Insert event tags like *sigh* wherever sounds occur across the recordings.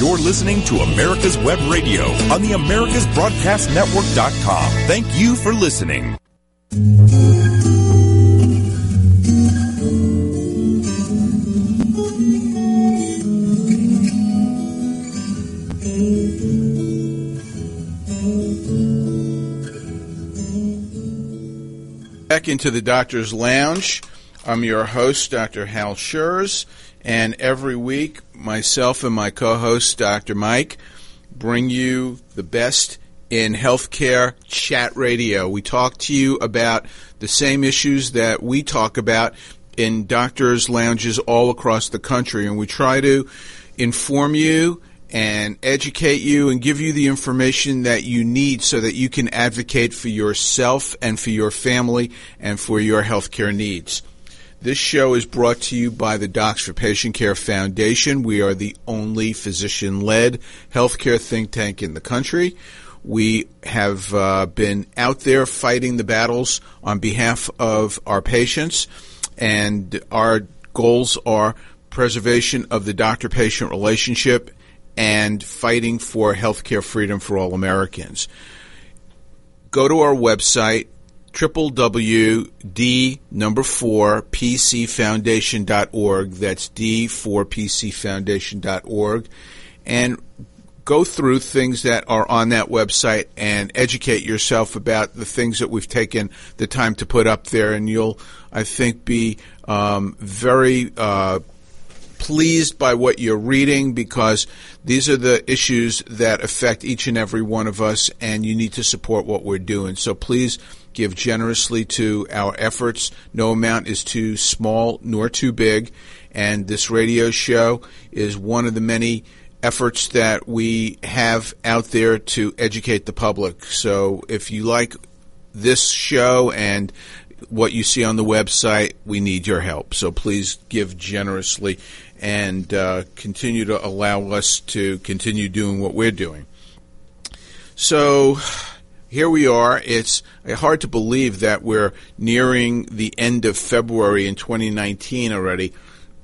You're listening to America's Web Radio on the AmericasBroadcastNetwork.com. Thank you for listening. Back into the Doctor's Lounge. I'm your host, Dr. Hal Scherz, and every week, myself and my co host, Dr. Mike, bring you the best in healthcare chat radio. We talk to you about the same issues that we talk about in doctors' lounges all across the country, and we try to inform you and educate you and give you the information that you need so that you can advocate for yourself and for your family and for your healthcare needs. This show is brought to you by the Docs for Patient Care Foundation. We are the only physician led healthcare think tank in the country. We have uh, been out there fighting the battles on behalf of our patients, and our goals are preservation of the doctor patient relationship and fighting for healthcare freedom for all Americans. Go to our website, www.d number 4 pcfoundation.org. That's d4pcfoundation.org. And go through things that are on that website and educate yourself about the things that we've taken the time to put up there. And you'll, I think, be um, very uh, pleased by what you're reading because these are the issues that affect each and every one of us, and you need to support what we're doing. So please give generously to our efforts. No amount is too small nor too big, and this radio show is one of the many efforts that we have out there to educate the public. So if you like this show and what you see on the website, we need your help. So please give generously and uh, continue to allow us to continue doing what we're doing. So here we are. It's hard to believe that we're nearing the end of February in 2019 already.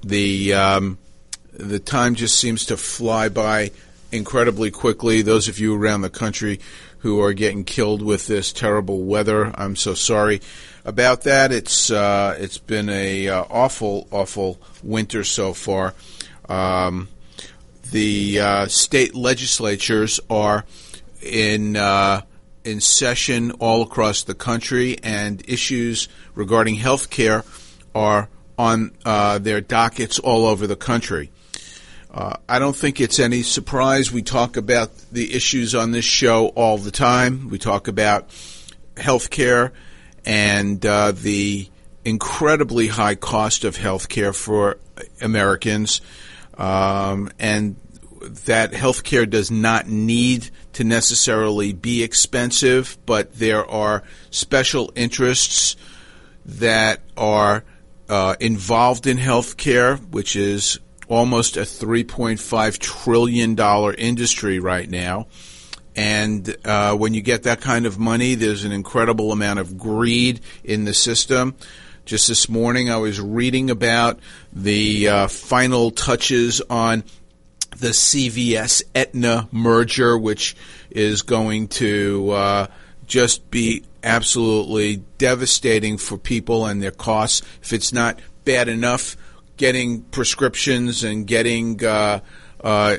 The um, the time just seems to fly by incredibly quickly. Those of you around the country who are getting killed with this terrible weather, I'm so sorry about that. It's uh, it's been a uh, awful awful winter so far. Um, the uh, state legislatures are in uh, in session all across the country, and issues regarding health care are on uh, their dockets all over the country. Uh, I don't think it's any surprise. We talk about the issues on this show all the time. We talk about health care and uh, the incredibly high cost of health care for Americans, um, and that health care does not need to necessarily be expensive, but there are special interests that are uh, involved in health care, which is almost a $3.5 trillion industry right now. And uh, when you get that kind of money, there's an incredible amount of greed in the system. Just this morning, I was reading about the uh, final touches on the CVS Aetna merger, which is going to uh, just be absolutely devastating for people and their costs. If it's not bad enough, getting prescriptions and getting uh, uh,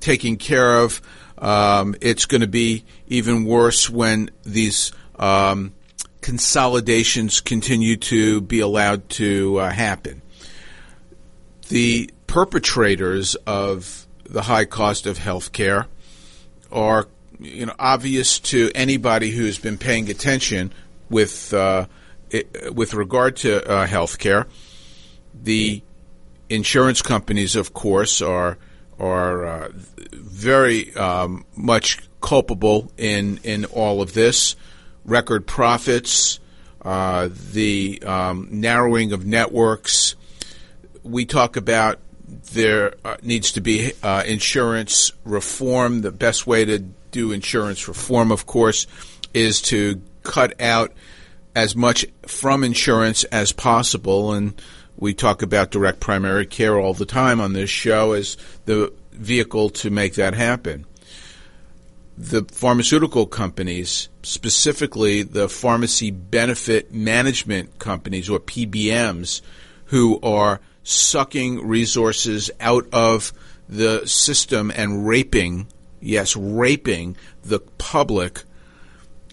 taken care of um, it's going to be even worse when these um, consolidations continue to be allowed to uh, happen. The perpetrators of the high cost of health care are you know obvious to anybody who's been paying attention with uh, it, with regard to uh, health care. The insurance companies, of course, are are uh, very um, much culpable in in all of this. Record profits, uh, the um, narrowing of networks. We talk about there uh, needs to be uh, insurance reform. The best way to do insurance reform, of course, is to cut out as much from insurance as possible and we talk about direct primary care all the time on this show as the vehicle to make that happen. The pharmaceutical companies, specifically the pharmacy benefit management companies or PBMs, who are sucking resources out of the system and raping, yes, raping the public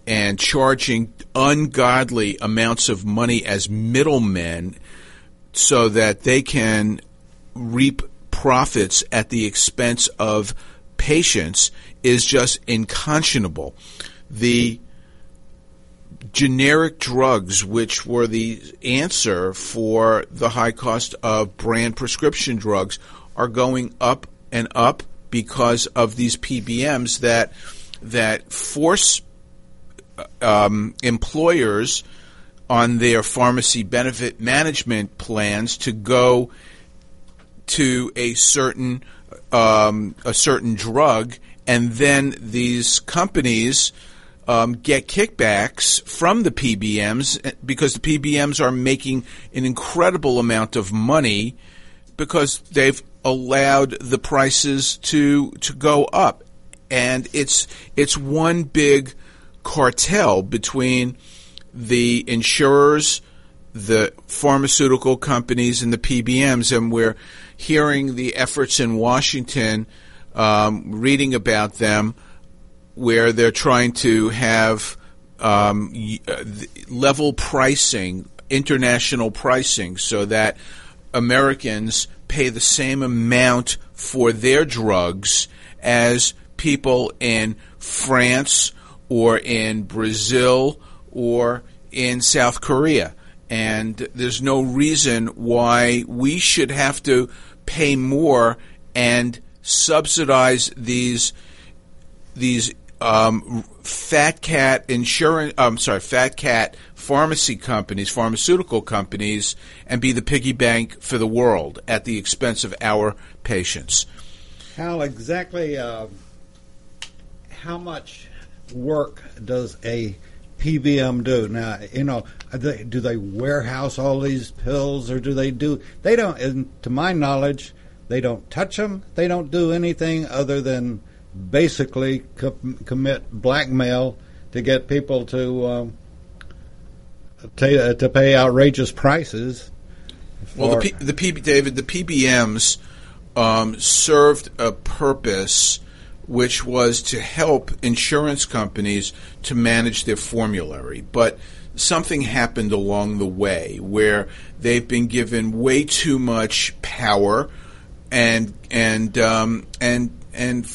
and charging ungodly amounts of money as middlemen so that they can reap profits at the expense of patients is just unconscionable. The generic drugs, which were the answer for the high cost of brand prescription drugs, are going up and up because of these PBMs that that force um, employers on their pharmacy benefit management plans to go to a certain um, a certain drug, and then these companies um, get kickbacks from the PBMs eh, because the PBMs are making an incredible amount of money because they've allowed the prices to to go up, and it's it's one big cartel between the insurers, the pharmaceutical companies, and the PBMs, and we're hearing the efforts in Washington, um, reading about them, where they're trying to have um, uh, level pricing, international pricing, so that Americans pay the same amount for their drugs as people in France or in Brazil or in South Korea. And there's no reason why we should have to pay more and subsidize these these um, fat cat insurance. I'm sorry, fat cat pharmacy companies, pharmaceutical companies, and be the piggy bank for the world at the expense of our patients. How exactly? Uh, how much work does a PBM do? Now, you know, they, do they warehouse all these pills, or do they do? They don't. To my knowledge, they don't touch them. They don't do anything other than basically co- commit blackmail to get people to um, to, uh, to pay outrageous prices. Well, the P, the P, David, the PBMs um, served a purpose which was to help insurance companies to manage their formulary. But something happened along the way where they've been given way too much power, and and um, and and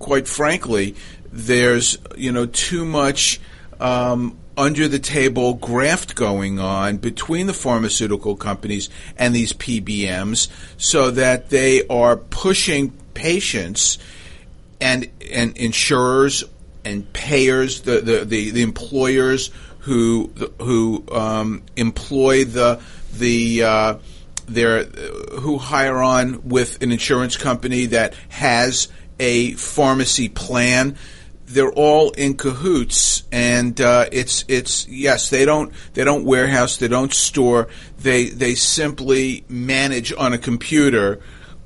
quite frankly, there's you know too much. Um, under the table graft going on between the pharmaceutical companies and these PBMs so that they are pushing patients and and insurers and payers, the the, the, the employers who who um, employ the the uh, their who hire on with an insurance company that has a pharmacy plan. They're all in cahoots, and uh, it's it's yes they don't they don't warehouse they don't store they they simply manage on a computer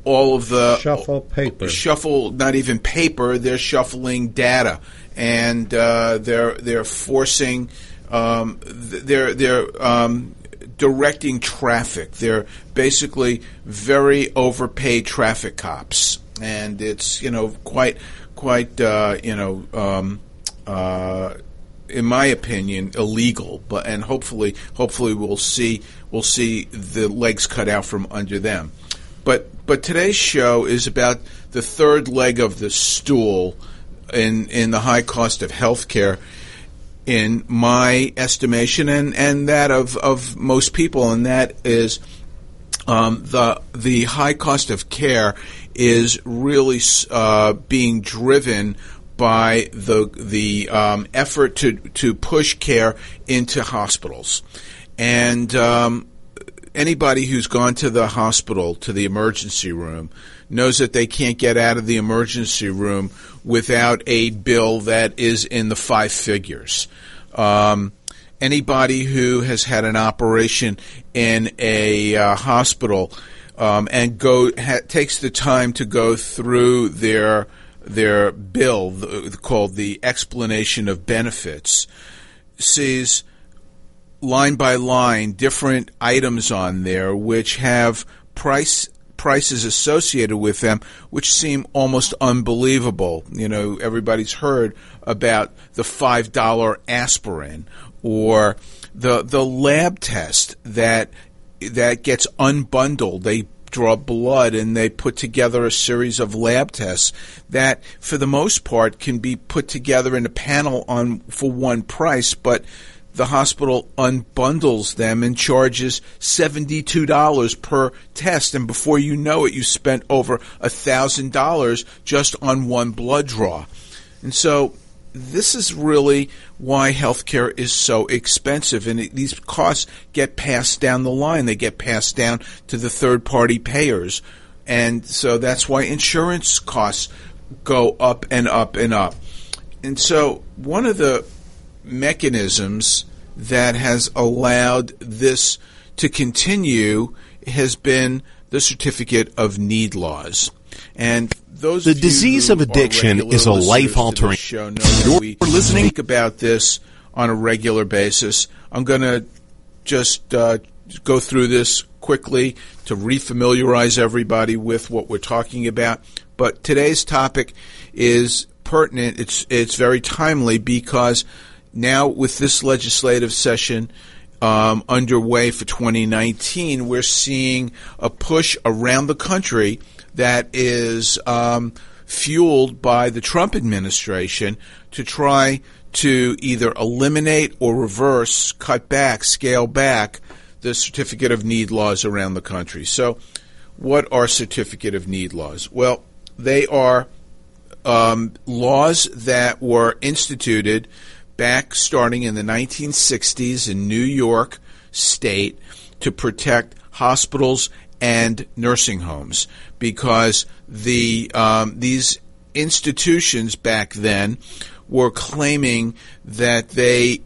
all of the shuffle paper, shuffle not even paper. They're shuffling data, and uh, they're they're forcing, um, they're they're um, directing traffic. They're basically very overpaid traffic cops, and it's you know quite quite uh, you know. Um, uh, in my opinion, illegal. But and hopefully, hopefully we'll see we'll see the legs cut out from under them. But but today's show is about the third leg of the stool in in the high cost of health care in my estimation and, and that of, of most people and that is um, the the high cost of care is really uh, being driven by the the um, effort to to push care into hospitals and um, anybody who's gone to the hospital, to the emergency room, knows that they can't get out of the emergency room without a bill that is in the five figures. Um, anybody who has had an operation in a uh, hospital um, and go ha- takes the time to go through their their bill the, called the explanation of benefits, sees line by line different items on there which have price prices associated with them which seem almost unbelievable. You know, everybody's heard about the $5 aspirin or the the lab test that that gets unbundled. They draw blood and they put together a series of lab tests that for the most part can be put together in a panel on for one price but the hospital unbundles them and charges $72 per test. And before you know it, you spent over $1,000 just on one blood draw. And so this is really why healthcare is so expensive. And it, these costs get passed down the line, they get passed down to the third party payers. And so that's why insurance costs go up and up and up. And so one of the mechanisms that has allowed this to continue has been the certificate of need laws. And those the disease of addiction is a life altering show know that we listening speak about this on a regular basis. I'm going to just uh, go through this quickly to refamiliarize everybody with what we're talking about. But today's topic is pertinent. It's it's very timely because now with this legislative session um, underway for 2019, we're seeing a push around the country that is um, fueled by the Trump administration to try to either eliminate or reverse, cut back, scale back the certificate of need laws around the country. So, what are certificate of need laws? Well, they are um, laws that were instituted back starting in the 1960s in New York State to protect hospitals and nursing homes because the um, these institutions back then were claiming that they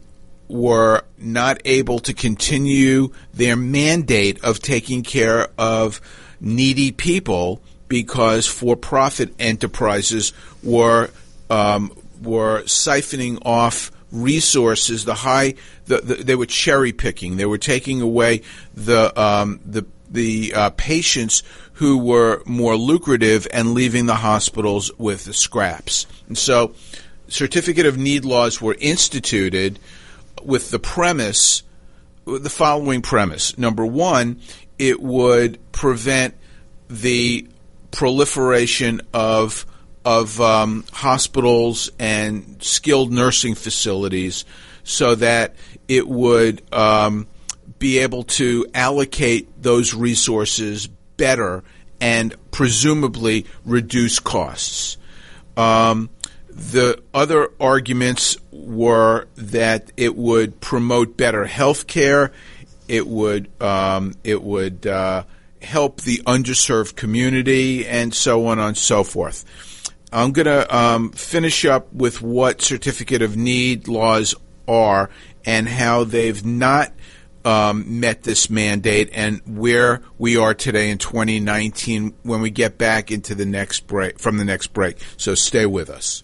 were not able to continue their mandate of taking care of needy people because for-profit enterprises were um, were siphoning off resources, the high, the, the, they were cherry picking. They were taking away the um, the the uh, patients who were more lucrative and leaving the hospitals with the scraps. And so, certificate of need laws were instituted with the premise, the following premise: number one, it would prevent the proliferation of of um, hospitals and skilled nursing facilities so that it would um, be able to allocate those resources better and presumably reduce costs. Um, the other arguments were that it would promote better health care, it would um, it would uh, help the underserved community, and so on and so forth. I'm going to um, finish up with what certificate of need laws are and how they've not um, met this mandate and where we are today in 2019 when we get back into the next break from the next break. So stay with us.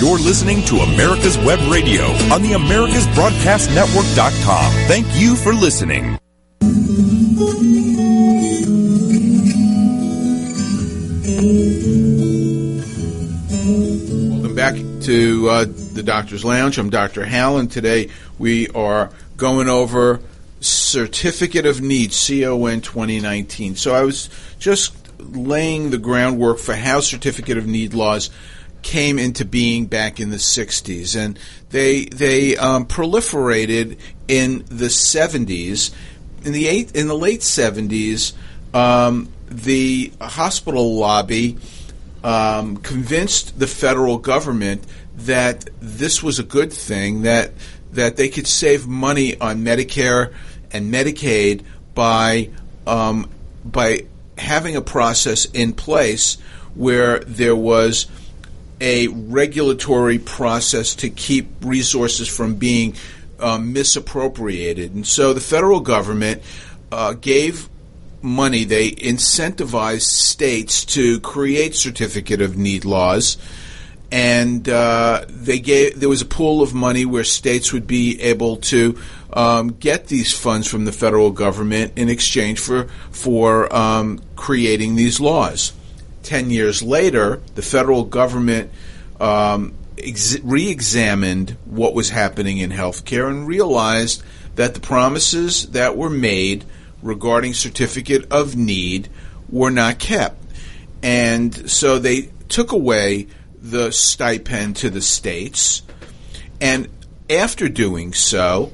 You're listening to America's Web Radio on the AmericasBroadcastNetwork.com. Thank you for listening. Welcome back to uh, the Doctor's Lounge. I'm Dr. Hal, and today we are going over Certificate of Need, CON 2019. So I was just laying the groundwork for how Certificate of Need laws came into being back in the 60s, and they they um, proliferated in the 70s. In the eight, in the late 70s, um, the hospital lobby um, convinced the federal government that this was a good thing that that they could save money on Medicare and Medicaid by um, by having a process in place where there was a regulatory process to keep resources from being um, misappropriated. And so the federal government uh, gave money, they incentivized states to create certificate of need laws. And uh, they gave there was a pool of money where states would be able to um, get these funds from the federal government in exchange for for um, creating these laws. 10 years later, the federal government um, ex- re examined what was happening in healthcare and realized that the promises that were made regarding certificate of need were not kept. And so they took away the stipend to the states. And after doing so,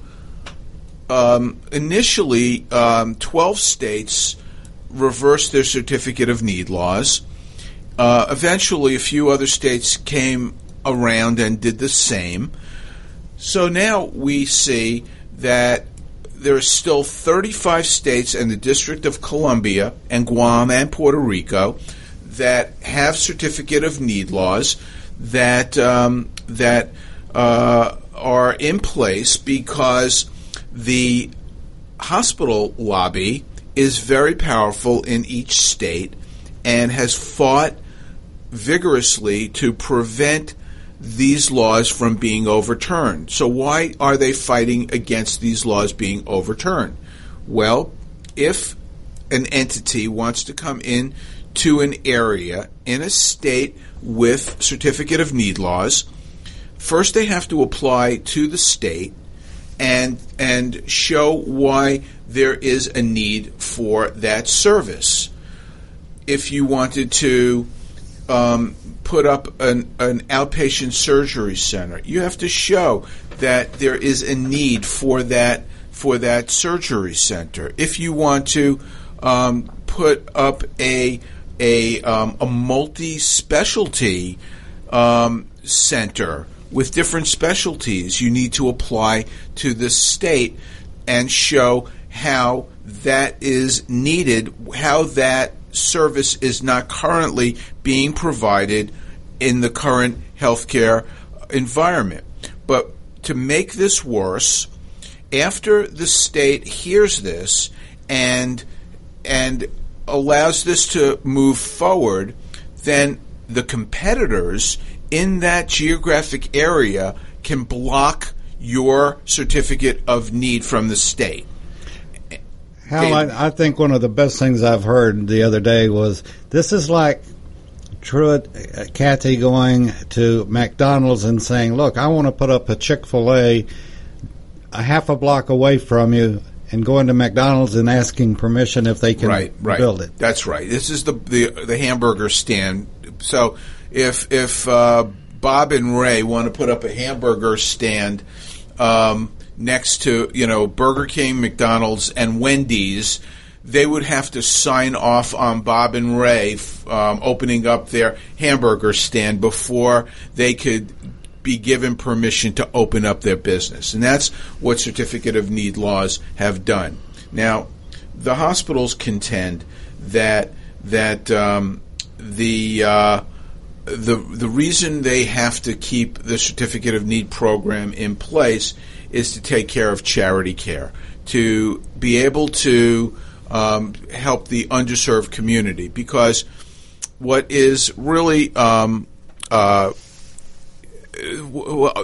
um, initially, um, 12 states reversed their certificate of need laws uh, eventually, a few other states came around and did the same. So now we see that there are still 35 states and the District of Columbia and Guam and Puerto Rico that have certificate of need laws that um, that uh, are in place because the hospital lobby is very powerful in each state and has fought vigorously to prevent these laws from being overturned. So, why are they fighting against these laws being overturned? Well, if an entity wants to come in to an area in a state with certificate of need laws, first they have to apply to the state and and show why there is a need for that service. If you wanted to um, put up an, an outpatient surgery center. You have to show that there is a need for that for that surgery center. If you want to um, put up a a, um, a multi specialty um, center with different specialties, you need to apply to the state and show how that is needed, how that service is not currently being provided in the current healthcare environment. But to make this worse, after the state hears this and and allows this to move forward, then the competitors in that geographic area can block your certificate of need from the state. Hal, I, I, think one of the best things I've heard the other day was this is like Truett uh, Cathy going to McDonald's and saying, "Look, I want to put up a Chick Fil A a half a block away from you." And going to McDonald's and asking permission if they can right, right. build it. That's right. This is the the, the hamburger stand. So if if uh, Bob and Ray want to put up a hamburger stand, um, next to you know Burger King, McDonald's, and Wendy's, they would have to sign off on Bob and Ray um, opening up their hamburger stand before they could be given permission to open up their business. And that's what certificate of need laws have done. Now, the hospitals contend that that um, the uh, the the reason they have to keep the certificate of need program in place is to take care of charity care, to be able to um, help the underserved community. Because what is really um, uh,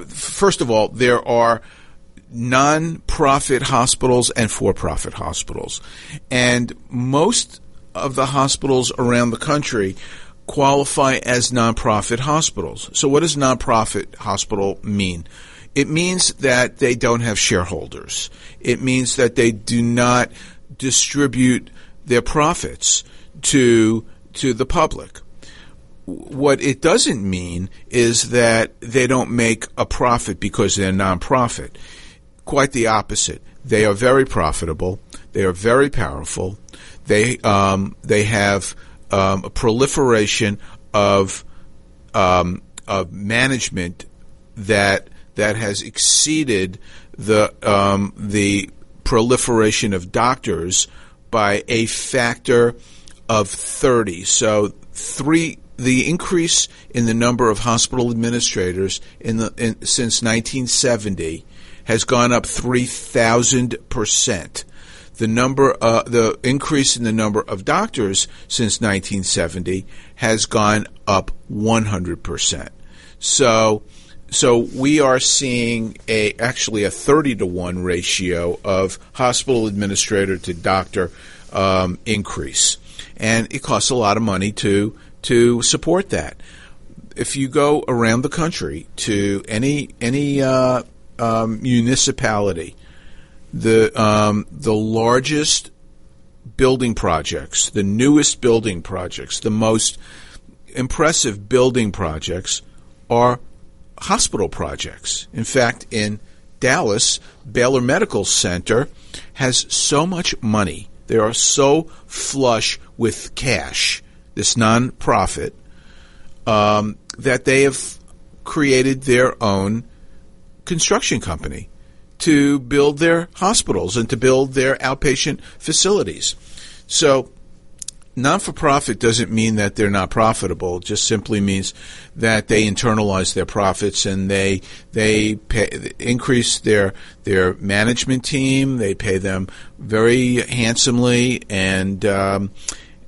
first of all, there are non-profit hospitals and for-profit hospitals, and most of the hospitals around the country qualify as nonprofit hospitals. So, what does nonprofit hospital mean? It means that they don't have shareholders. It means that they do not distribute their profits to to the public. What it doesn't mean is that they don't make a profit because they're nonprofit. Quite the opposite. They are very profitable. They are very powerful. They um, they have um, a proliferation of um, of management that that has exceeded the um, the proliferation of doctors by a factor of 30. So three the increase in the number of hospital administrators in the in, since 1970 has gone up 3,000 percent the number, uh, the increase in the number of doctors since 1970 has gone up 100 percent. So, so we are seeing a actually a 30 to one ratio of hospital administrator to doctor um, increase, and it costs a lot of money to to support that. If you go around the country to any any uh, um, municipality the um, the largest building projects, the newest building projects, the most impressive building projects are hospital projects. In fact, in Dallas, Baylor Medical Center has so much money. They are so flush with cash, this nonprofit, um, that they have created their own construction company to build their hospitals and to build their outpatient facilities. So, non for profit doesn't mean that they're not profitable. It just simply means that they internalize their profits and they they pay, increase their their management team. They pay them very handsomely and um,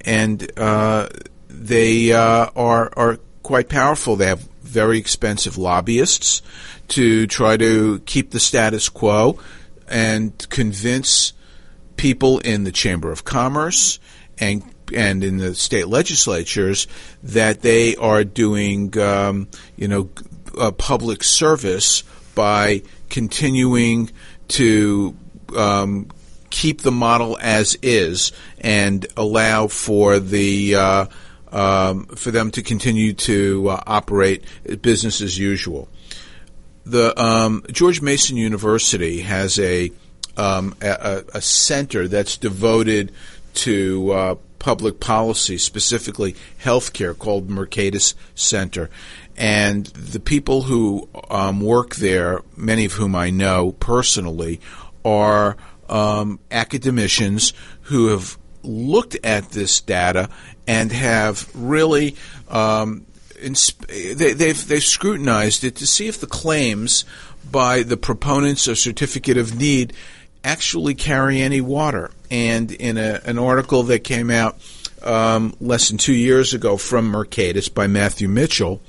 and uh, they uh, are are quite powerful. They have very expensive lobbyists to try to keep the status quo and convince people in the Chamber of Commerce and and in the state legislatures that they are doing, um, you know, a public service by continuing to um, keep the model as is and allow for the uh, um, for them to continue to uh, operate business as usual. The um, George Mason University has a, um, a, a center that's devoted to uh, public policy, specifically healthcare, called Mercatus Center. And the people who um, work there, many of whom I know personally, are um, academicians who have looked at this data and have really um, they, they've they've scrutinized it to see if the claims by the proponents of certificate of need actually carry any water. And in a, an article that came out um, less than two years ago from Mercatus by Matthew Mitchell,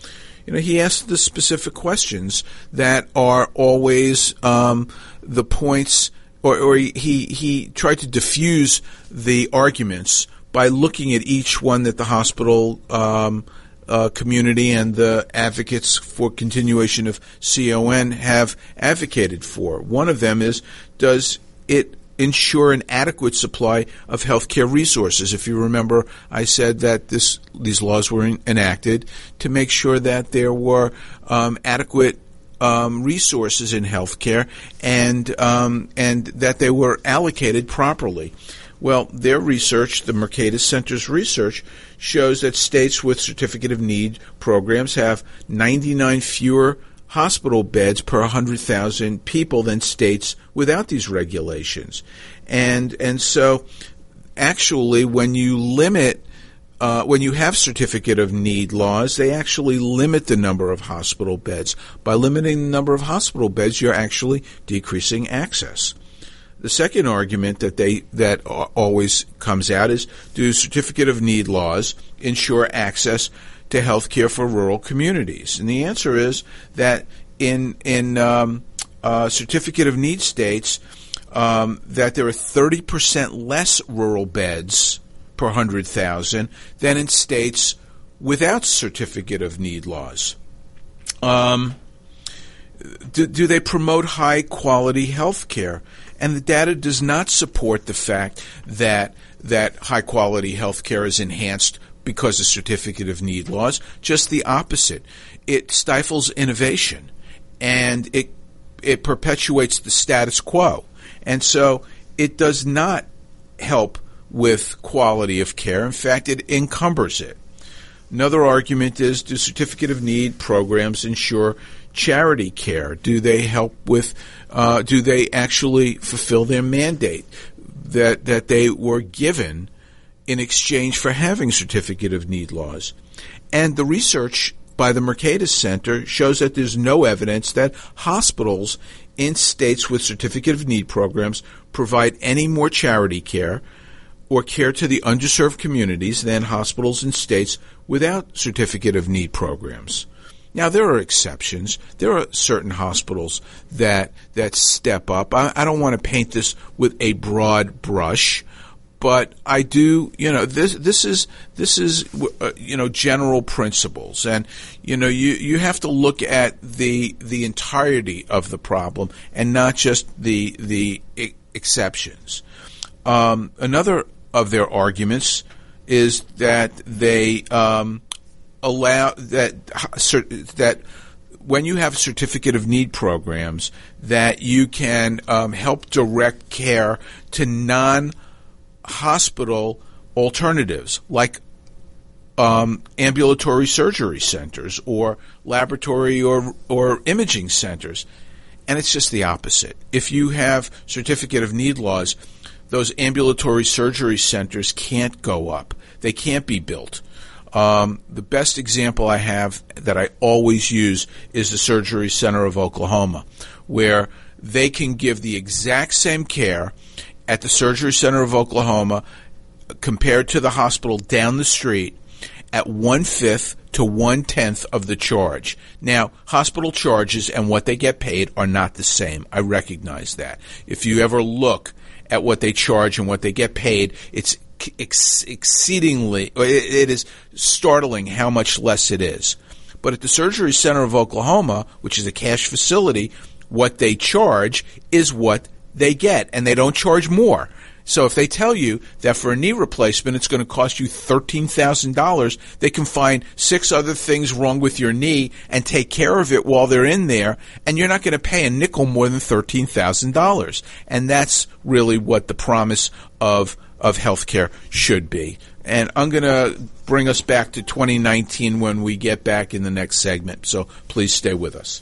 you know, he asked the specific questions that are always um, the points, or, or he he tried to diffuse the arguments by looking at each one that the hospital um, uh, community and the advocates for continuation of CON have advocated for. One of them is does it ensure an adequate supply of healthcare resources? If you remember, I said that this these laws were in, enacted to make sure that there were um, adequate um, resources in healthcare and um, and that they were allocated properly. Well, their research, the Mercatus Center's research, shows that states with certificate of need programs have 99 fewer hospital beds per 100,000 people than states without these regulations. And and so actually when you limit uh, when you have certificate of need laws, they actually limit the number of hospital beds. By limiting the number of hospital beds, you're actually decreasing access. The second argument that they that always comes out is do certificate of need laws ensure access to health care for rural communities? And the answer is that in in um, uh, certificate of need states um, that there are 30% less rural beds per 100,000 than in states without certificate of need laws. Um, do, do, they promote high quality health care? And the data does not support the fact that that high quality health care is enhanced because of certificate of need laws. Just the opposite. It stifles innovation and it it perpetuates the status quo. And so it does not help with quality of care. In fact, it encumbers it. Another argument is do certificate of need programs ensure charity care? Do they help with, uh, do they actually fulfill their mandate that, that they were given in exchange for having certificate of need laws? And the research by the Mercatus Center shows that there's no evidence that hospitals in states with certificate of need programs provide any more charity care or care to the underserved communities than hospitals in states without certificate of need programs. Now there are exceptions. There are certain hospitals that that step up. I, I don't want to paint this with a broad brush, but I do. You know this this is this is uh, you know general principles, and you know you you have to look at the the entirety of the problem and not just the the exceptions. Um, another of their arguments is that they um, allow that that when you have certificate of need programs that you can um, help direct care to non hospital alternatives like um, ambulatory surgery centers or laboratory or or imaging centers. And it's just the opposite. If you have certificate of need laws those ambulatory surgery centers can't go up. They can't be built. Um, the best example I have that I always use is the Surgery Center of Oklahoma, where they can give the exact same care at the Surgery Center of Oklahoma compared to the hospital down the street at one fifth to one tenth of the charge. Now, hospital charges and what they get paid are not the same. I recognize that. If you ever look at what they charge and what they get paid, it's ex- exceedingly, it, it is startling how much less it is. But at the Surgery Center of Oklahoma, which is a cash facility, what they charge is what they get, and they don't charge more. So if they tell you that for a knee replacement it's going to cost you $13,000, they can find six other things wrong with your knee and take care of it while they're in there, and you're not going to pay a nickel more than $13,000. And that's really what the promise of of healthcare should be. And I'm going to bring us back to 2019 when we get back in the next segment. So please stay with us.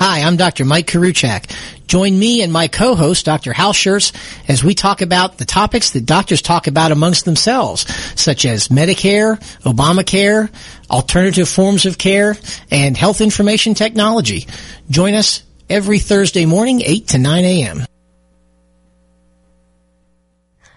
Hi, I'm Dr. Mike Koriwchak. Join me and my co-host, Dr. Hal Scherz, as we talk about the topics that doctors talk about amongst themselves, such as Medicare, Obamacare, alternative forms of care, and health information technology. Join us every Thursday morning, 8 to 9 a.m.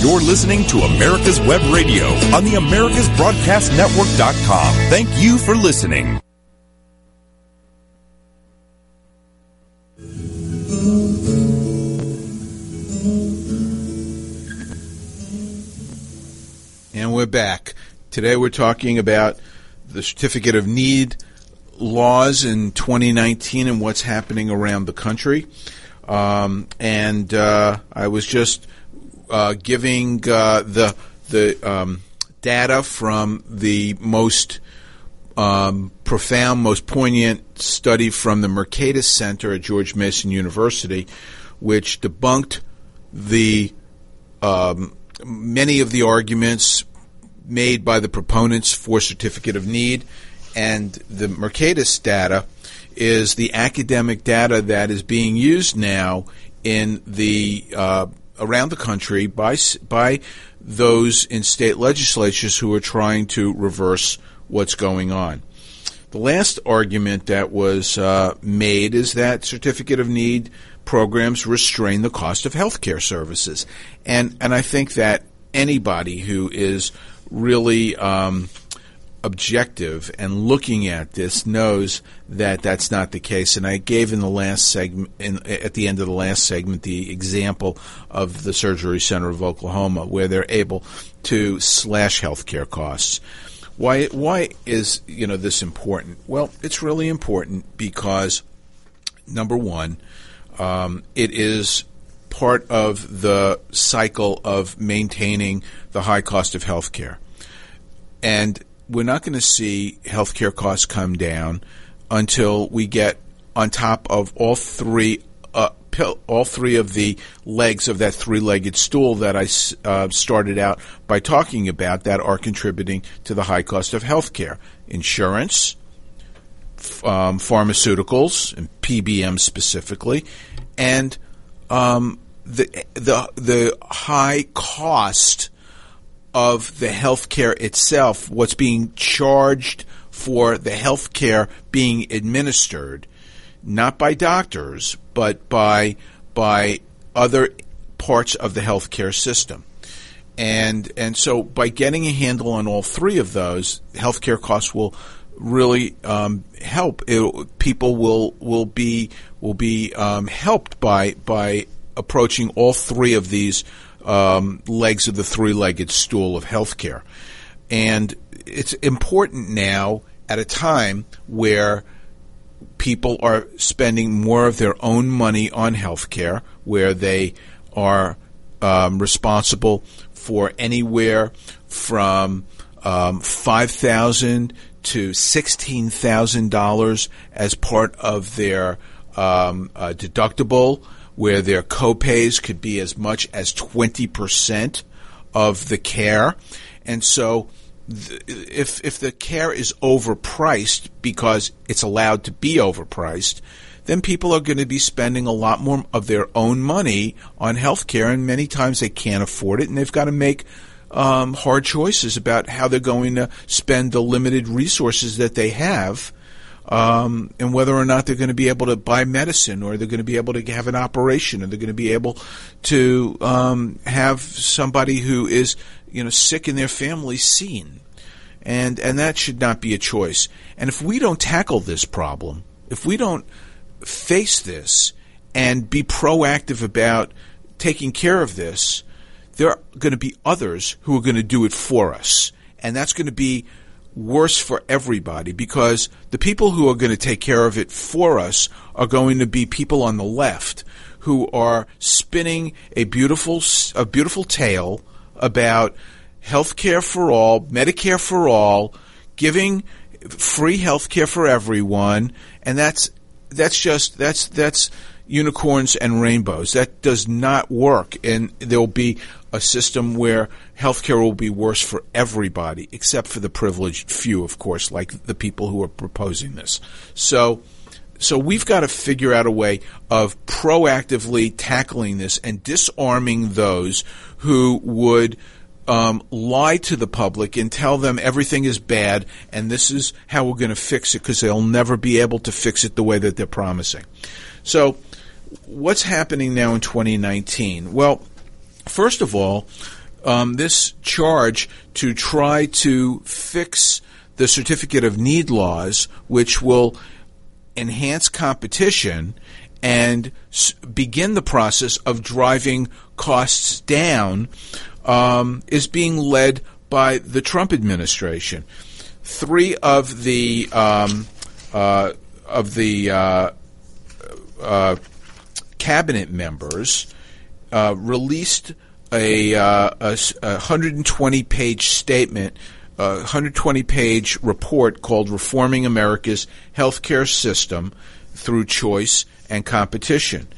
You're listening to America's Web Radio on the AmericasBroadcastNetwork.com. Thank you for listening. And we're back. Today we're talking about the Certificate of Need laws in 2019 and what's happening around the country. Um, and uh, I was just uh, giving uh, the the um, data from the most um, profound, most poignant study from the Mercatus Center at George Mason University, which debunked the um, many of the arguments made by the proponents for certificate of need, and the Mercatus data is the academic data that is being used now in the uh, around the country by by those in state legislatures who are trying to reverse what's going on. The last argument that was uh, made is that certificate of need programs restrain the cost of health care services, and and I think that anybody who is really um, objective and looking at this knows that that's not the case. And I gave in the last segment, in, at the end of the last segment, the example of the Surgery Center of Oklahoma, where they're able to slash healthcare costs. Why? Why is you know this important? Well, it's really important because number one, um, it is part of the cycle of maintaining the high cost of healthcare, and we're not going to see healthcare costs come down until we get on top of all three uh, all three of the legs of that three-legged stool that I uh, started out by talking about that are contributing to the high cost of healthcare: insurance, um, pharmaceuticals, and PBM specifically, and um, the the the high cost of the healthcare itself, what's being charged for the healthcare being administered, not by doctors, but by by other parts of the healthcare system. And and so by getting a handle on all three of those, healthcare costs will really um, help. It, people will will be will be um, helped by by approaching all three of these um, legs of the three-legged stool of healthcare. And it's important now at a time where people are spending more of their own money on healthcare, where they are um, responsible for anywhere from um, five thousand to sixteen thousand dollars as part of their um, uh, deductible where their copays could be as much as 20% of the care. And so th- if if the care is overpriced because it's allowed to be overpriced, then people are going to be spending a lot more of their own money on health care, and many times they can't afford it, and they've got to make um, hard choices about how they're going to spend the limited resources that they have um, and whether or not they're going to be able to buy medicine or they're going to be able to have an operation or they're going to be able to um, have somebody who is you know sick in their family seen. And and that should not be a choice. And if we don't tackle this problem if we don't face this and be proactive about taking care of this there are going to be others who are going to do it for us. And that's going to be worse for everybody because the people who are going to take care of it for us are going to be people on the left who are spinning a beautiful a beautiful tale about health care for all, Medicare for all, giving free health care for everyone, and that's that's just that's that's unicorns and rainbows. That does not work, and there will be a system where healthcare will be worse for everybody, except for the privileged few, of course, like the people who are proposing this. So, so we've got to figure out a way of proactively tackling this and disarming those who would um, lie to the public and tell them everything is bad and this is how we're going to fix it because they'll never be able to fix it the way that they're promising. So, what's happening now in 2019? Well, first of all, um, this charge to try to fix the certificate of need laws, which will enhance competition and begin the process of driving costs down, um, is being led by the Trump administration. Three of the um, uh, of the uh, uh, cabinet members uh, released a, uh, a, a 120 page statement, a 120 page report called Reforming America's Healthcare System Through Choice and Competition.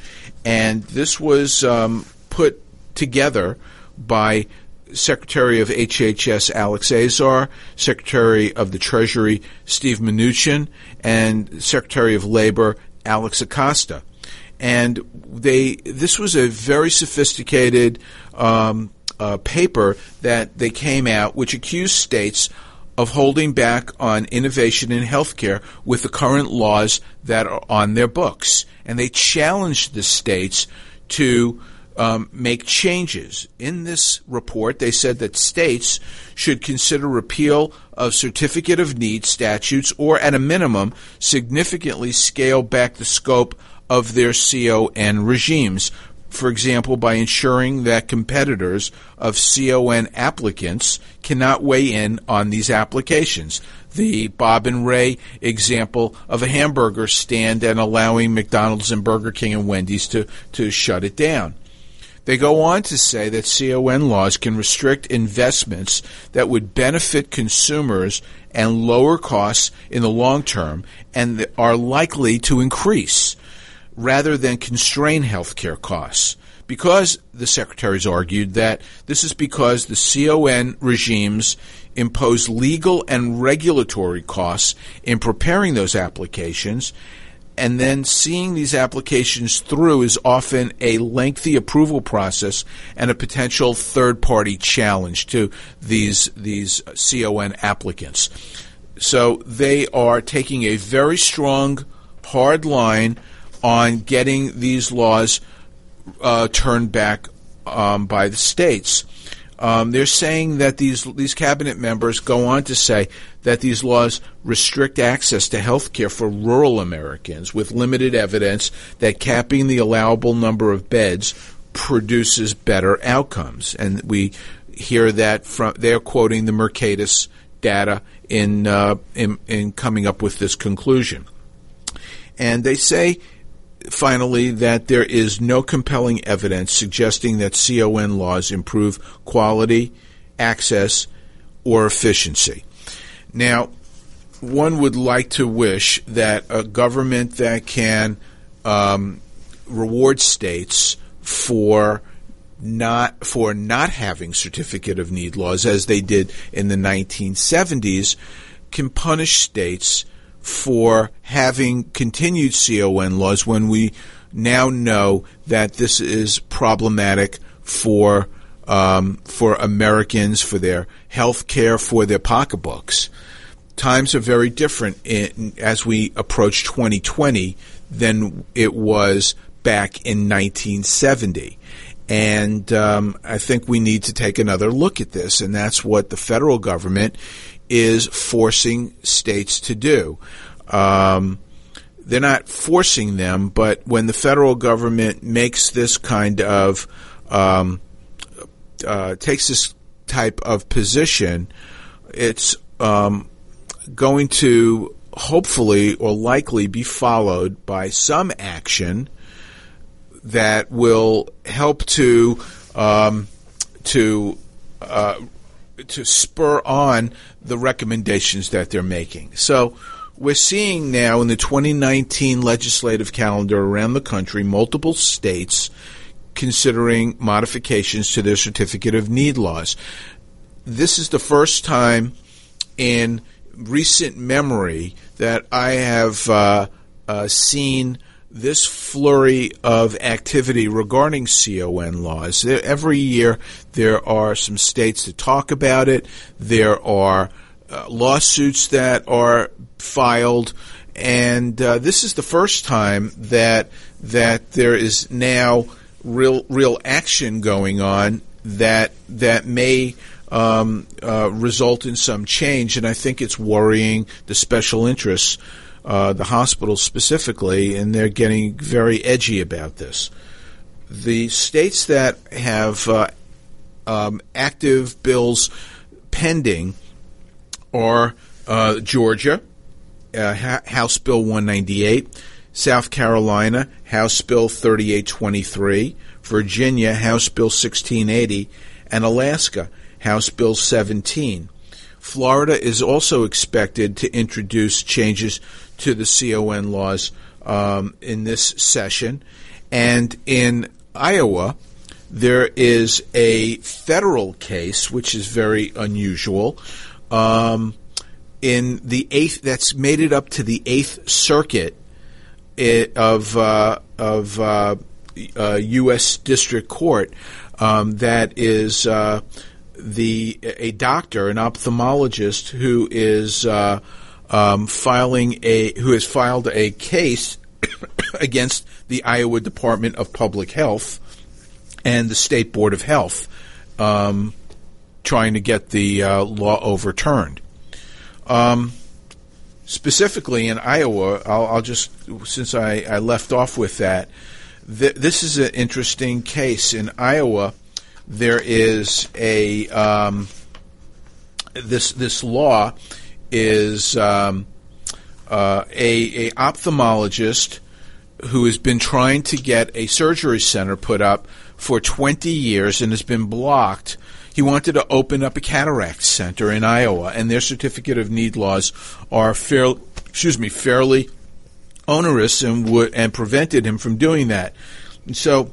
And this was um, put together by Secretary of HHS Alex Azar, Secretary of the Treasury Steve Mnuchin, and Secretary of Labor Alex Acosta and they this was a very sophisticated um, uh, paper that they came out which accused states of holding back on innovation in healthcare with the current laws that are on their books, and they challenged the states to um, make changes. In this report, they said that states should consider repeal of certificate of need statutes or, at a minimum, significantly scale back the scope of their CON regimes. For example, by ensuring that competitors of CON applicants cannot weigh in on these applications. The Bob and Ray example of a hamburger stand and allowing McDonald's and Burger King and Wendy's to, to shut it down. They go on to say that CON laws can restrict investments that would benefit consumers and lower costs in the long term and are likely to increase rather than constrain healthcare costs. Because the secretaries argued that this is because the CON regimes impose legal and regulatory costs in preparing those applications, and then seeing these applications through is often a lengthy approval process and a potential third party challenge to these these CON applicants. So they are taking a very strong, hard line on getting these laws uh, turned back um, by the states. Um, they're saying that these these cabinet members go on to say that these laws restrict access to health care for rural Americans with limited evidence that capping the allowable number of beds produces better outcomes. And we hear that from they're quoting the Mercatus data in, uh, in in coming up with this conclusion. And they say finally, that there is no compelling evidence suggesting that CON laws improve quality, access, or efficiency. Now, one would like to wish that a government that can um, reward states for not for not having certificate of need laws as they did in the 1970s can punish states for having continued CON laws when we now know that this is problematic for um, for Americans, for their health care, for their pocketbooks. Times are very different in, as we approach 2020 than it was back in 1970. And um, I think we need to take another look at this, and that's what the federal government is forcing states to do. Um, they're not forcing them, but when the federal government makes this kind of um, uh, takes this type of position, it's um, going to hopefully or likely be followed by some action that will help to um, to uh, to spur on the recommendations that they're making. So we're seeing now in the 2019 legislative calendar around the country multiple states considering modifications to their certificate of need laws. This is the first time in recent memory that I have uh, uh, seen this flurry of activity regarding CON laws. Every year there are some states that talk about it. There are uh, lawsuits that are filed, and uh, this is the first time that that there is now real real action going on that that may um, uh, result in some change, and I think it's worrying the special interests, uh, the hospitals specifically, and they're getting very edgy about this. The states that have uh, um, active bills pending are uh, Georgia, uh, House Bill 198, South Carolina, House Bill 3823, Virginia, House Bill 1680, and Alaska, House Bill 17. Florida is also expected to introduce changes to the CON laws um, in this session. And in Iowa, there is a federal case, which is very unusual, um, in the eighth that's made it up to the Eighth Circuit it, of uh, of uh, uh, U.S. District Court um, that is uh, the a doctor, an ophthalmologist who is uh, um, filing a who has filed a case *coughs* against the Iowa Department of Public Health and the State Board of Health, um, trying to get the uh, law overturned. Um, specifically in Iowa, I'll, I'll just since I, I, left off with that, th- this is an interesting case in Iowa. There is a um, this this law is um, uh, a, a ophthalmologist who has been trying to get a surgery center put up for 20 years and has been blocked he wanted to open up a cataract center in Iowa, and their certificate of need laws are excuse me, fairly onerous and would and prevented him from doing that. And so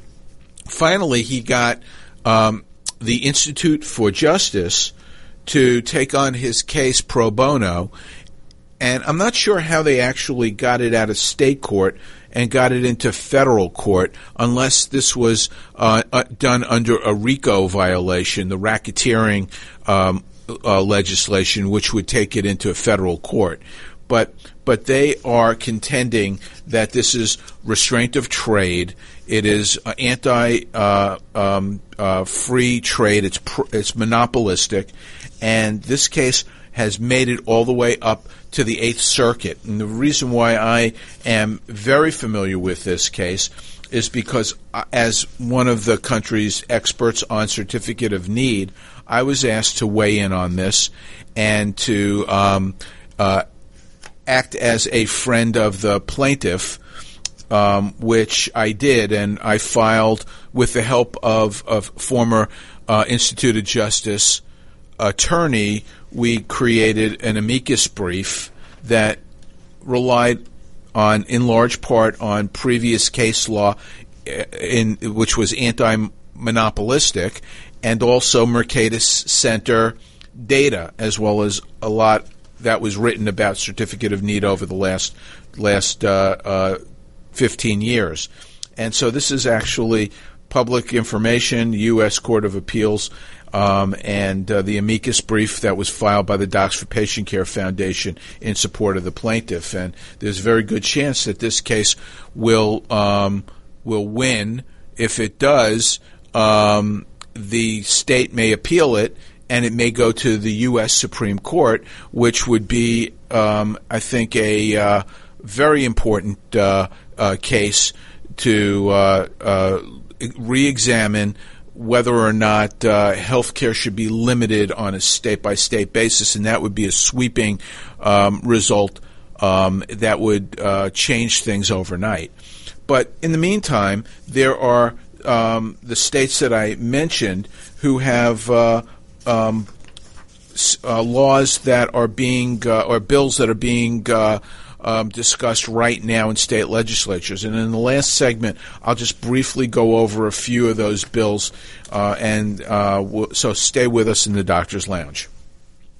finally, he got um, the Institute for Justice to take on his case pro bono, and I'm not sure how they actually got it out of state court and got it into federal court unless this was uh, uh, done under a RICO violation, the racketeering um, uh, legislation, which would take it into a federal court. But but they are contending that this is restraint of trade. It is uh, anti uh, um, uh, free trade. It's pr- it's monopolistic, and this case has made it all the way up to the Eighth Circuit. And the reason why I am very familiar with this case is because, uh, as one of the country's experts on certificate of need, I was asked to weigh in on this and to um, uh, act as a friend of the plaintiff. Um, which I did, and I filed with the help of, of former uh, Institute of Justice attorney we created an amicus brief that relied on, in large part, on previous case law, eh, in which was anti-monopolistic, and also Mercatus Center data, as well as a lot that was written about certificate of need over the last last uh, uh, 15 years. And so this is actually public information, U.S. Court of Appeals um, and uh, the amicus brief that was filed by the Docs for Patient Care Foundation in support of the plaintiff. And there's a very good chance that this case will um, will win. If it does, um, the state may appeal it, and it may go to the U.S. Supreme Court, which would be, um, I think, a uh, very important uh, uh, case to uh, uh, re-examine whether or not uh, health care should be limited on a state by state basis, and that would be a sweeping um, result um, that would uh, change things overnight. But in the meantime, there are um, the states that I mentioned who have uh, um, uh, laws that are being uh, or bills that are being uh, um, discussed right now in state legislatures. And in the last segment, I'll just briefly go over a few of those bills. Uh, and uh, so stay with us in the Doctor's Lounge.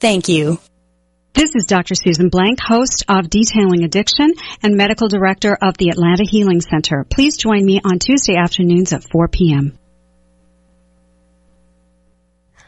Thank you. This is Dr. Susan Blank, host of Detailing Addiction and medical director of the Atlanta Healing Center. Please join me on Tuesday afternoons at 4 p.m.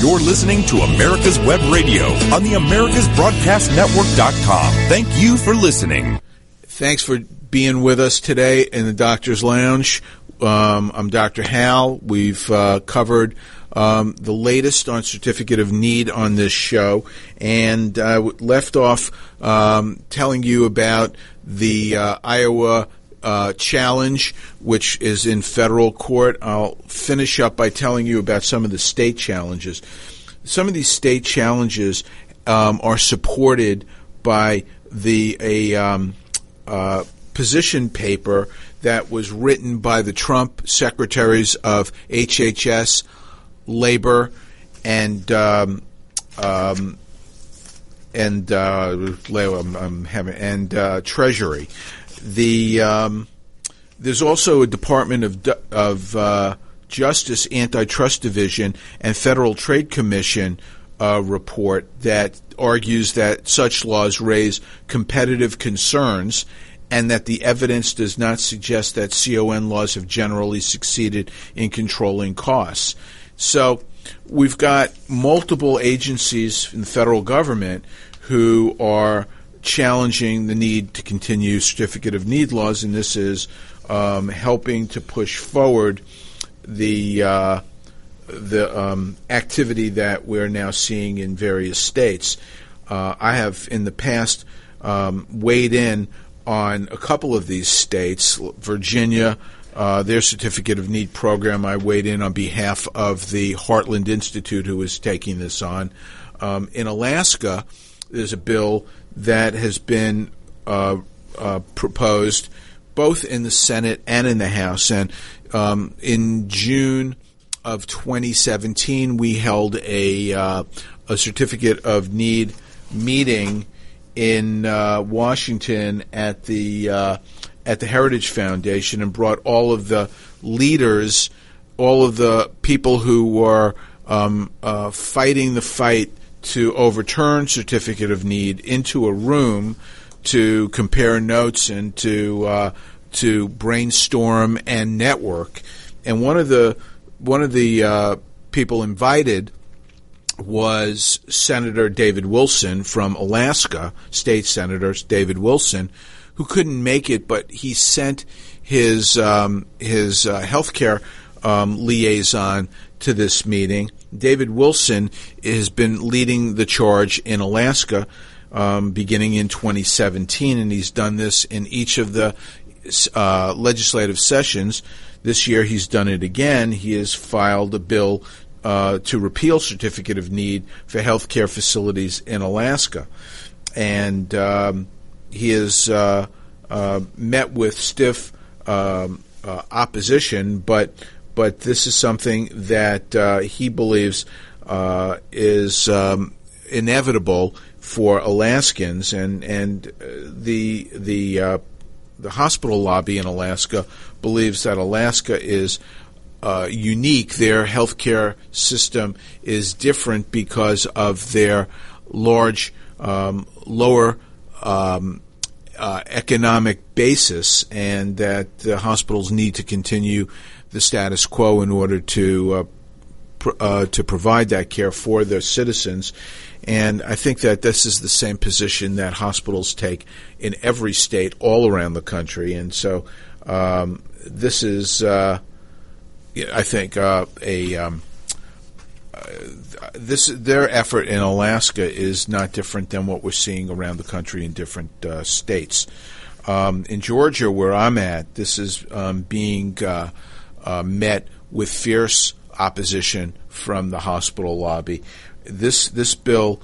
You're listening to America's Web Radio on the AmericasBroadcastNetwork.com. Thank you for listening. Thanks for being with us today in the Doctor's Lounge. Um, I'm Dr. Hal. We've uh, covered um, the latest on Certificate of Need on this show, and I uh, left off um, telling you about the uh, Iowa uh, challenge, which is in federal court. I'll finish up by telling you about some of the state challenges. Some of these state challenges um, are supported by the a um, uh, position paper that was written by the Trump secretaries of HHS, Labor, and um, um, and uh, I'm, I'm having and uh, Treasury. The um, there's also a Department of of uh, Justice Antitrust Division and Federal Trade Commission uh, report that argues that such laws raise competitive concerns and that the evidence does not suggest that CON laws have generally succeeded in controlling costs. So we've got multiple agencies in the federal government who are challenging the need to continue certificate of need laws, and this is um, helping to push forward the uh, the um, activity that we're now seeing in various states. Uh, I have in the past um, weighed in on a couple of these states, Virginia. Uh, their certificate of need program, I weighed in on behalf of the Heartland Institute, who is taking this on. Um, in Alaska, there's a bill that has been uh, uh, proposed both in the Senate and in the House. And um, in June of 2017, we held a uh, a certificate of need meeting in uh, Washington at the uh, at the Heritage Foundation and brought all of the leaders, all of the people who were um, uh, fighting the fight to overturn certificate of need into a room to compare notes and to uh, to brainstorm and network. And one of the one of the uh, people invited was Senator David Wilson from Alaska, state senator David Wilson, who couldn't make it, but he sent his um, his uh, healthcare um, liaison to this meeting. David Wilson has been leading the charge in Alaska um, beginning in 2017, and he's done this in each of the uh, legislative sessions. This year he's done it again. He has filed a bill uh, to repeal certificate of need for healthcare facilities in Alaska. And um, he has uh, uh met with stiff um, uh, opposition, but but this is something that uh, he believes uh, is um, inevitable for Alaskans, and and uh, the the uh, the hospital lobby in Alaska believes that Alaska is uh, unique. Their healthcare system is different because of their large, um, lower um, uh, economic basis, and that the hospitals need to continue the status quo in order to uh, pr- uh, to provide that care for their citizens. And I think that this is the same position that hospitals take in every state all around the country. And so um, this is, uh, I think, uh, a um, uh, this their effort in Alaska is not different than what we're seeing around the country in different states. Um, in Georgia, where I'm at, this is um, being uh, met with fierce opposition from the hospital lobby. This this bill,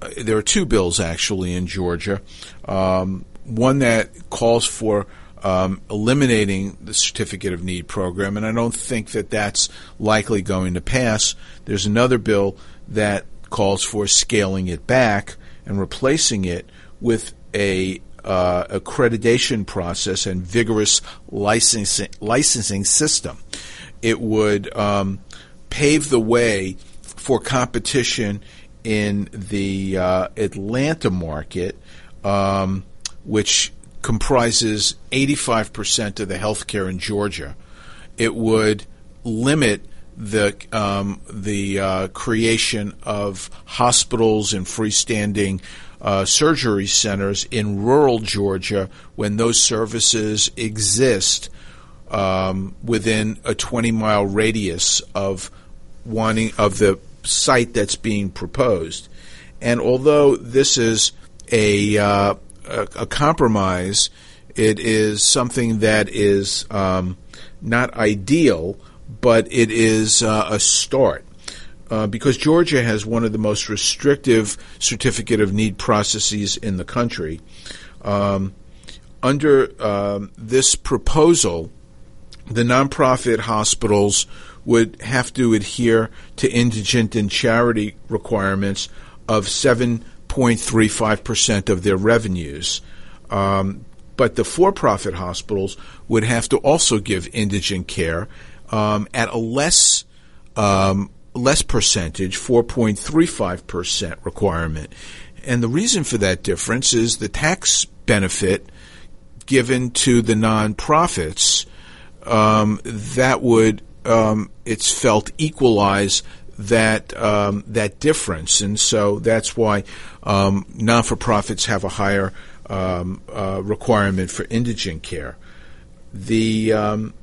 uh, there are two bills actually in Georgia. Um, one that calls for um, eliminating the certificate of need program, and I don't think that that's likely going to pass. There's another bill that calls for scaling it back and replacing it with a uh, accreditation process and vigorous licensing licensing system. It would um, pave the way for competition in the uh, Atlanta market, um, which comprises 85% of the healthcare in Georgia. It would limit the um, the uh, creation of hospitals and freestanding uh, surgery centers in rural Georgia when those services exist um, within a 20 mile radius of wanting of the site that's being proposed. And although this is a uh, a, a, compromise, it is something that is um, not ideal but it is uh, a start. Uh, because Georgia has one of the most restrictive certificate of need processes in the country. Um, under um, this proposal, the nonprofit hospitals would have to adhere to indigent and charity requirements of 7.35% of their revenues. Um, but the for profit hospitals would have to also give indigent care um, at a less um, less percentage, 4.35 percent requirement, and the reason for that difference is the tax benefit given to the nonprofits um, that would um, it's felt equalize that um, that difference, and so that's why um, non for profits have a higher um, uh, requirement for indigent care. The um,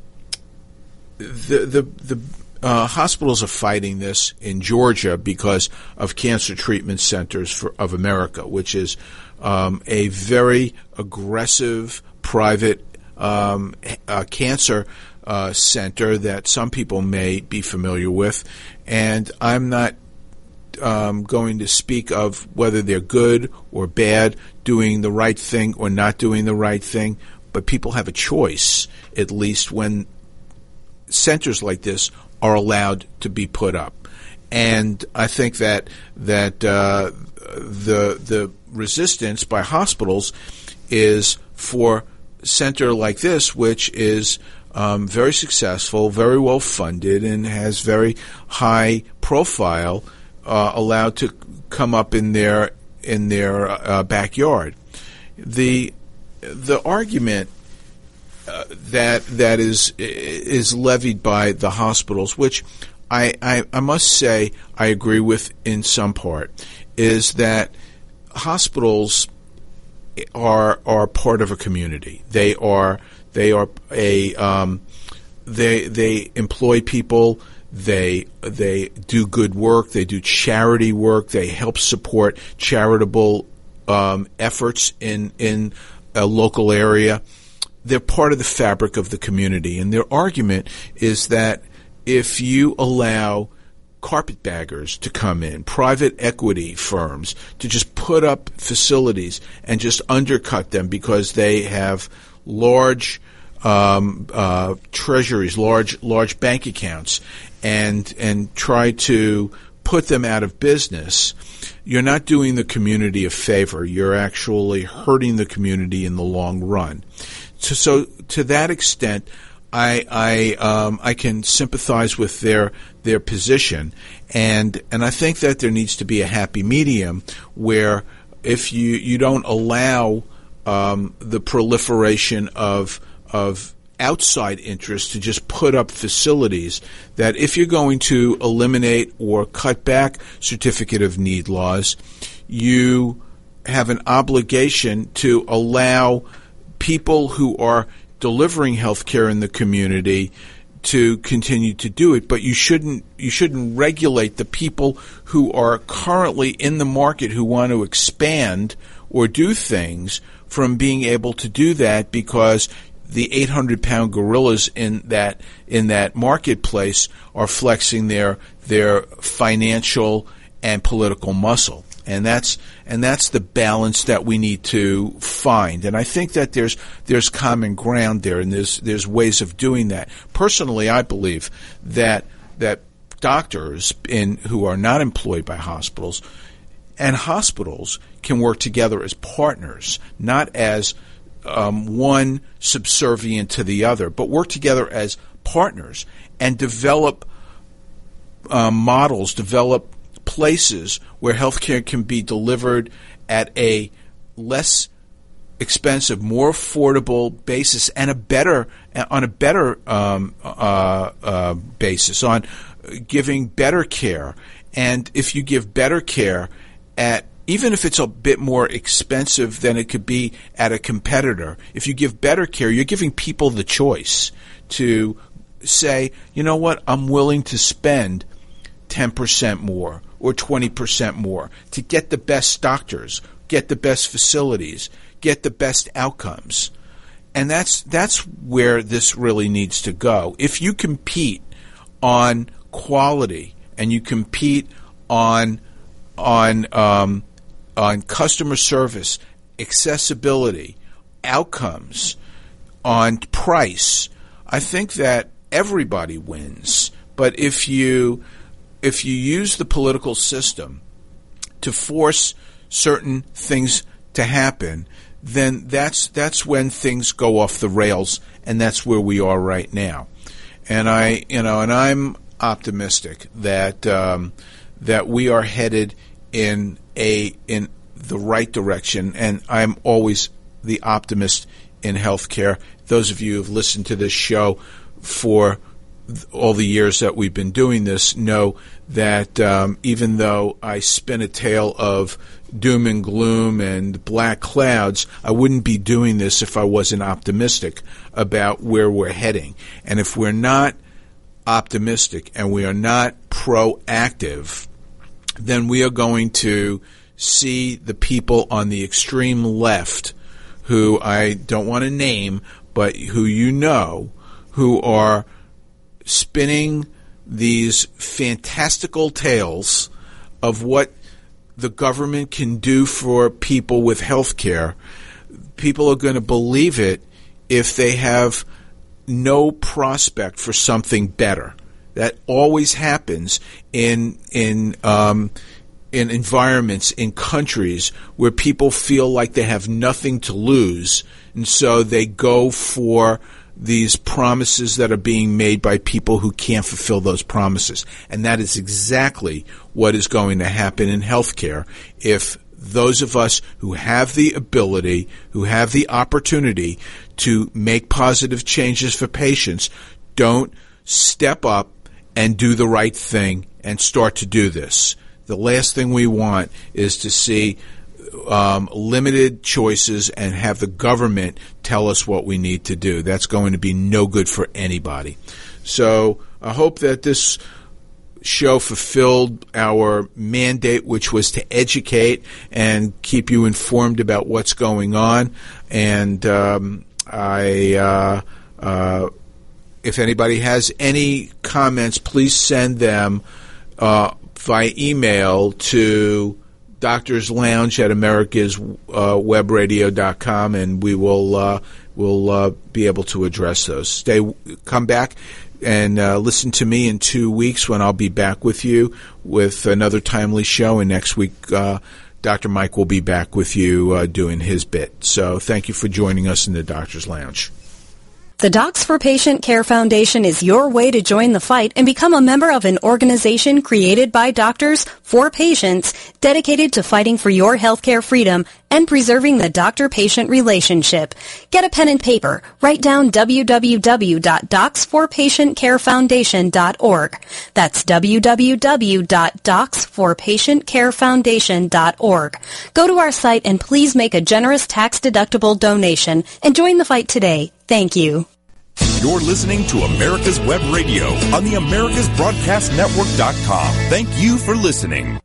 the the the uh, hospitals are fighting this in Georgia because of Cancer Treatment Centers for, of America, which is um, a very aggressive private um, uh, cancer uh, center that some people may be familiar with, and I'm not um, going to speak of whether they're good or bad, doing the right thing or not doing the right thing, but people have a choice, at least when centers like this are allowed to be put up. And I think that that uh, the the resistance by hospitals is for center like this, which is um, very successful, very well funded, and has very high profile, uh, allowed to come up in their in their uh, backyard. The the argument uh, that that is is levied by the hospitals, which I, I, I must say I agree with in some part, is that hospitals are are part of a community. They are they are a um, they they employ people. They they do good work. They do charity work. They help support charitable um, efforts in in a local area they're part of the fabric of the community. And their argument is that if you allow carpetbaggers to come in, private equity firms to just put up facilities and just undercut them because they have large um, uh, treasuries, large large bank accounts, and and try to put them out of business, you're not doing the community a favor. You're actually hurting the community in the long run. So, so to that extent, I I um, I can sympathize with their their position, and and I think that there needs to be a happy medium where if you you don't allow um, the proliferation of of outside interests to just put up facilities that if you're going to eliminate or cut back certificate of need laws, you have an obligation to allow people who are delivering health care in the community to continue to do it, but you shouldn't you shouldn't regulate the people who are currently in the market who want to expand or do things from being able to do that because the 800 pound gorillas in that in that marketplace are flexing their their financial and political muscle. And that's and that's the balance that we need to find. And I think that there's there's common ground there, and there's there's ways of doing that. Personally, I believe that that doctors in who are not employed by hospitals and hospitals can work together as partners, not as um, one subservient to the other, but work together as partners and develop uh, models, develop places where healthcare can be delivered at a less expensive, more affordable basis, and a better on a better um, uh, uh, basis on giving better care. And if you give better care at even if it's a bit more expensive than it could be at a competitor, if you give better care, you're giving people the choice to say, you know what, I'm willing to spend 10% more or 20% more to get the best doctors, get the best facilities, get the best outcomes. And that's that's where this really needs to go. If you compete on quality and you compete on on um, on customer service, accessibility, outcomes, on price, I think that everybody wins. But if you if you use the political system to force certain things to happen, then that's that's when things go off the rails, and that's where we are right now. And I, you know, and I'm optimistic that um, that we are headed in a in the right direction, and I'm always the optimist in healthcare. Those of you who've listened to this show for all the years that we've been doing this know that um, even though I spin a tale of doom and gloom and black clouds, I wouldn't be doing this if I wasn't optimistic about where we're heading. And if we're not optimistic and we are not proactive, then we are going to see the people on the extreme left who I don't want to name, but who you know, who are spinning these fantastical tales of what the government can do for people with health care, people are going to believe it if they have no prospect for something better. That always happens in in um, in environments in countries where people feel like they have nothing to lose, and so they go for these promises that are being made by people who can't fulfill those promises. And that is exactly what is going to happen in healthcare if those of us who have the ability, who have the opportunity to make positive changes for patients don't step up and do the right thing and start to do this. The last thing we want is to see um, limited choices and have the government tell us what we need to do. That's going to be no good for anybody. So I hope that this show fulfilled our mandate, which was to educate and keep you informed about what's going on. And um, I, uh, uh, if anybody has any comments, please send them uh, via email to Doctors Lounge at America's uh, Webradio.com, and we will uh, will uh, be able to address those. Stay, come back and uh, listen to me in two weeks when I'll be back with you with another timely show. And next week, uh, Dr. Mike will be back with you uh, doing his bit. So thank you for joining us in the Doctor's Lounge. The Docs for Patient Care Foundation is your way to join the fight and become a member of an organization created by doctors for patients dedicated to fighting for your healthcare freedom and preserving the doctor-patient relationship. Get a pen and paper. Write down www.docsforpatientcarefoundation.org. That's www.docsforpatientcarefoundation.org. Go to our site and please make a generous tax-deductible donation and join the fight today. Thank you. You're listening to America's Web Radio on the AmericasBroadcastNetwork.com. Thank you for listening.